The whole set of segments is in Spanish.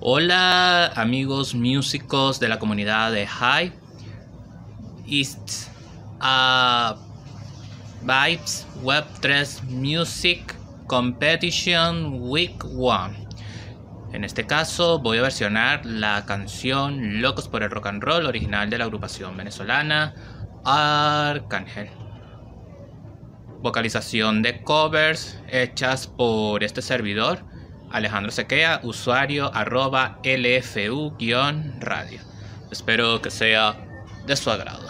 Hola amigos músicos de la comunidad de High East uh, Vibes Web3 Music Competition Week 1. En este caso voy a versionar la canción Locos por el Rock and Roll original de la agrupación venezolana Arcángel. Vocalización de covers hechas por este servidor Alejandro Sequea, usuario arroba LFU-radio. Espero que sea de su agrado.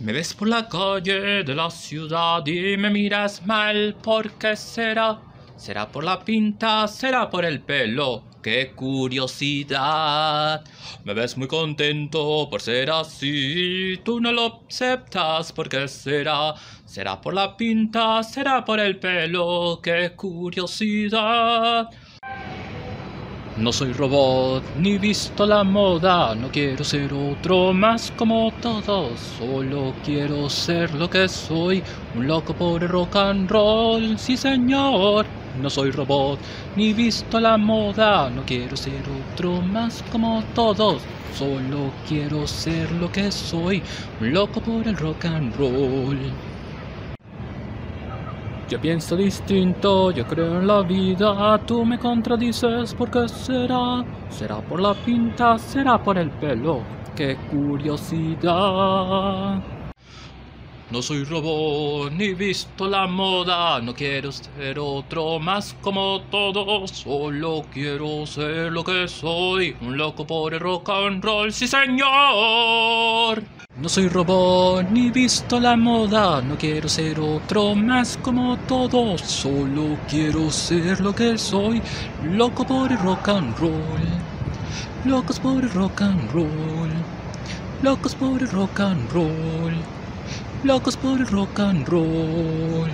Me ves por la calle de la ciudad y me miras mal, ¿por qué será? ¿Será por la pinta? ¿Será por el pelo? ¡Qué curiosidad! Me ves muy contento por ser así. Tú no lo aceptas, ¿por qué será? ¿Será por la pinta? ¿Será por el pelo? ¡Qué curiosidad! No soy robot, ni visto la moda, no quiero ser otro más como todos, solo quiero ser lo que soy, un loco por el rock and roll, sí señor. No soy robot, ni visto la moda, no quiero ser otro más como todos, solo quiero ser lo que soy, un loco por el rock and roll. Yo pienso distinto, yo creo en la vida, tú me contradices, ¿por qué será? ¿Será por la pinta? ¿Será por el pelo? ¡Qué curiosidad! No soy robot, ni visto la moda, no quiero ser otro más como todos, solo quiero ser lo que soy, un loco por el rock and roll, sí señor. No soy robot, ni visto la moda, no quiero ser otro más como todos, solo quiero ser lo que soy, loco por el rock and roll, locos por el rock and roll, locos por el rock and roll, locos por el rock and roll.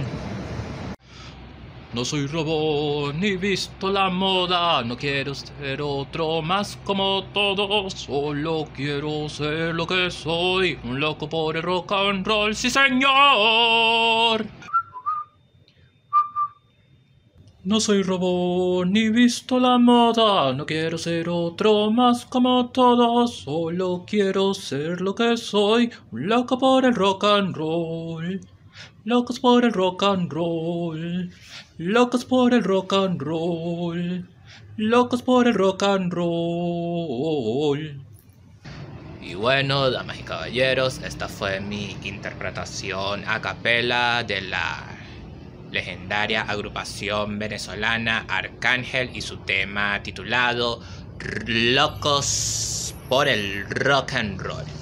No soy robot, ni visto la moda, no quiero ser otro más como todos, solo quiero ser lo que soy, un loco por el rock and roll, sí señor. No soy robot, ni visto la moda, no quiero ser otro más como todos, solo quiero ser lo que soy, un loco por el rock and roll. Locos por el rock and roll. Locos por el rock and roll. Locos por el rock and roll. Y bueno, damas y caballeros, esta fue mi interpretación a capela de la legendaria agrupación venezolana Arcángel y su tema titulado Locos por el rock and roll.